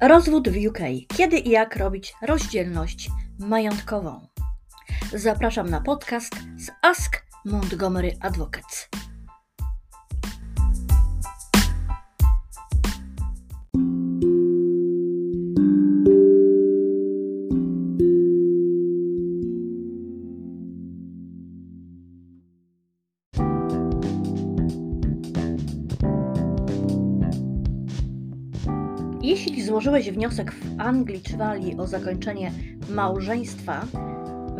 Rozwód w UK. Kiedy i jak robić rozdzielność majątkową? Zapraszam na podcast z Ask Montgomery Advocates. Jeśli złożyłeś wniosek w Anglii czy Walii o zakończenie małżeństwa,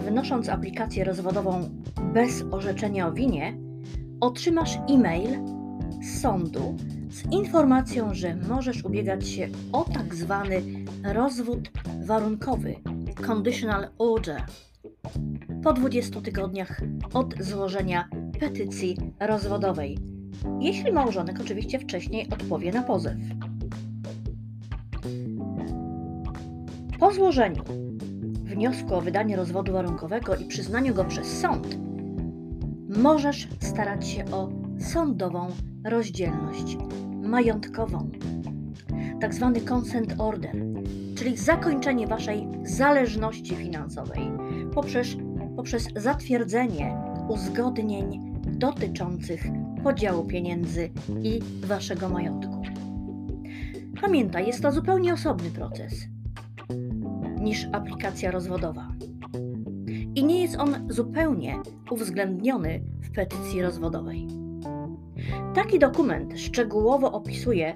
wnosząc aplikację rozwodową bez orzeczenia o winie, otrzymasz e-mail z sądu z informacją, że możesz ubiegać się o tak zwany rozwód warunkowy conditional order po 20 tygodniach od złożenia petycji rozwodowej, jeśli małżonek oczywiście wcześniej odpowie na pozew. Po złożeniu. Wniosku o wydanie rozwodu warunkowego i przyznaniu go przez sąd, możesz starać się o sądową rozdzielność majątkową, tak zwany consent order, czyli zakończenie waszej zależności finansowej poprzez, poprzez zatwierdzenie uzgodnień dotyczących podziału pieniędzy i waszego majątku. Pamiętaj, jest to zupełnie osobny proces niż aplikacja rozwodowa. I nie jest on zupełnie uwzględniony w petycji rozwodowej. Taki dokument szczegółowo opisuje,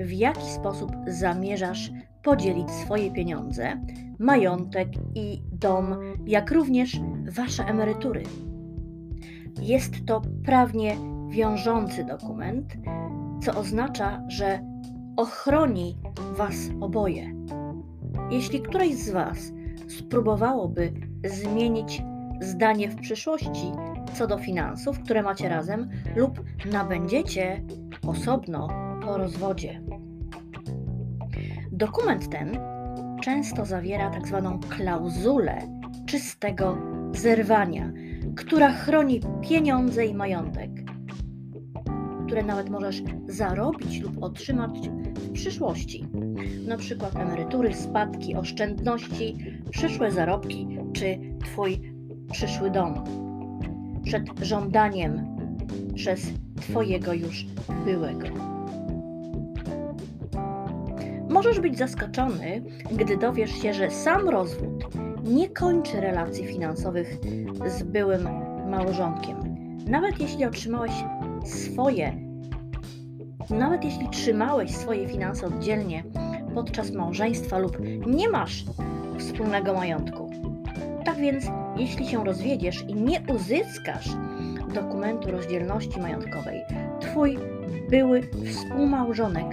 w jaki sposób zamierzasz podzielić swoje pieniądze, majątek i dom, jak również wasze emerytury. Jest to prawnie wiążący dokument, co oznacza, że ochroni Was oboje jeśli któreś z Was spróbowałoby zmienić zdanie w przyszłości co do finansów, które macie razem, lub nabędziecie osobno po rozwodzie. Dokument ten często zawiera tak zwaną klauzulę czystego zerwania, która chroni pieniądze i majątek, które nawet możesz zarobić lub otrzymać w przyszłości na przykład emerytury, spadki, oszczędności, przyszłe zarobki czy Twój przyszły dom. Przed żądaniem przez Twojego już byłego. Możesz być zaskoczony, gdy dowiesz się, że sam rozwód nie kończy relacji finansowych z byłym małżonkiem. Nawet jeśli otrzymałeś swoje, nawet jeśli trzymałeś swoje finanse oddzielnie podczas małżeństwa lub nie masz wspólnego majątku. Tak więc, jeśli się rozwiedziesz i nie uzyskasz dokumentu rozdzielności majątkowej, twój były współmałżonek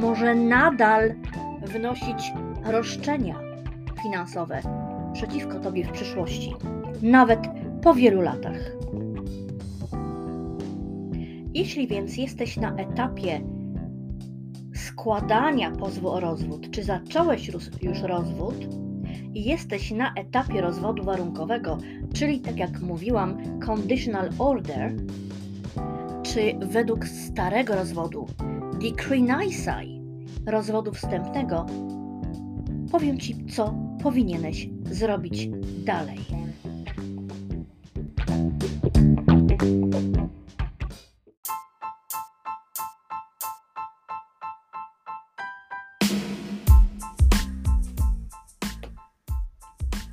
może nadal wnosić roszczenia finansowe przeciwko tobie w przyszłości, nawet po wielu latach. Jeśli więc jesteś na etapie składania pozwu o rozwód, czy zacząłeś już rozwód i jesteś na etapie rozwodu warunkowego, czyli tak jak mówiłam, conditional order, czy według starego rozwodu, decree nisi, rozwodu wstępnego, powiem Ci, co powinieneś zrobić dalej.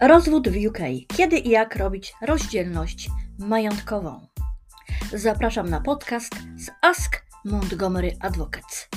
Rozwód w UK. Kiedy i jak robić rozdzielność majątkową? Zapraszam na podcast z Ask Montgomery Advocates.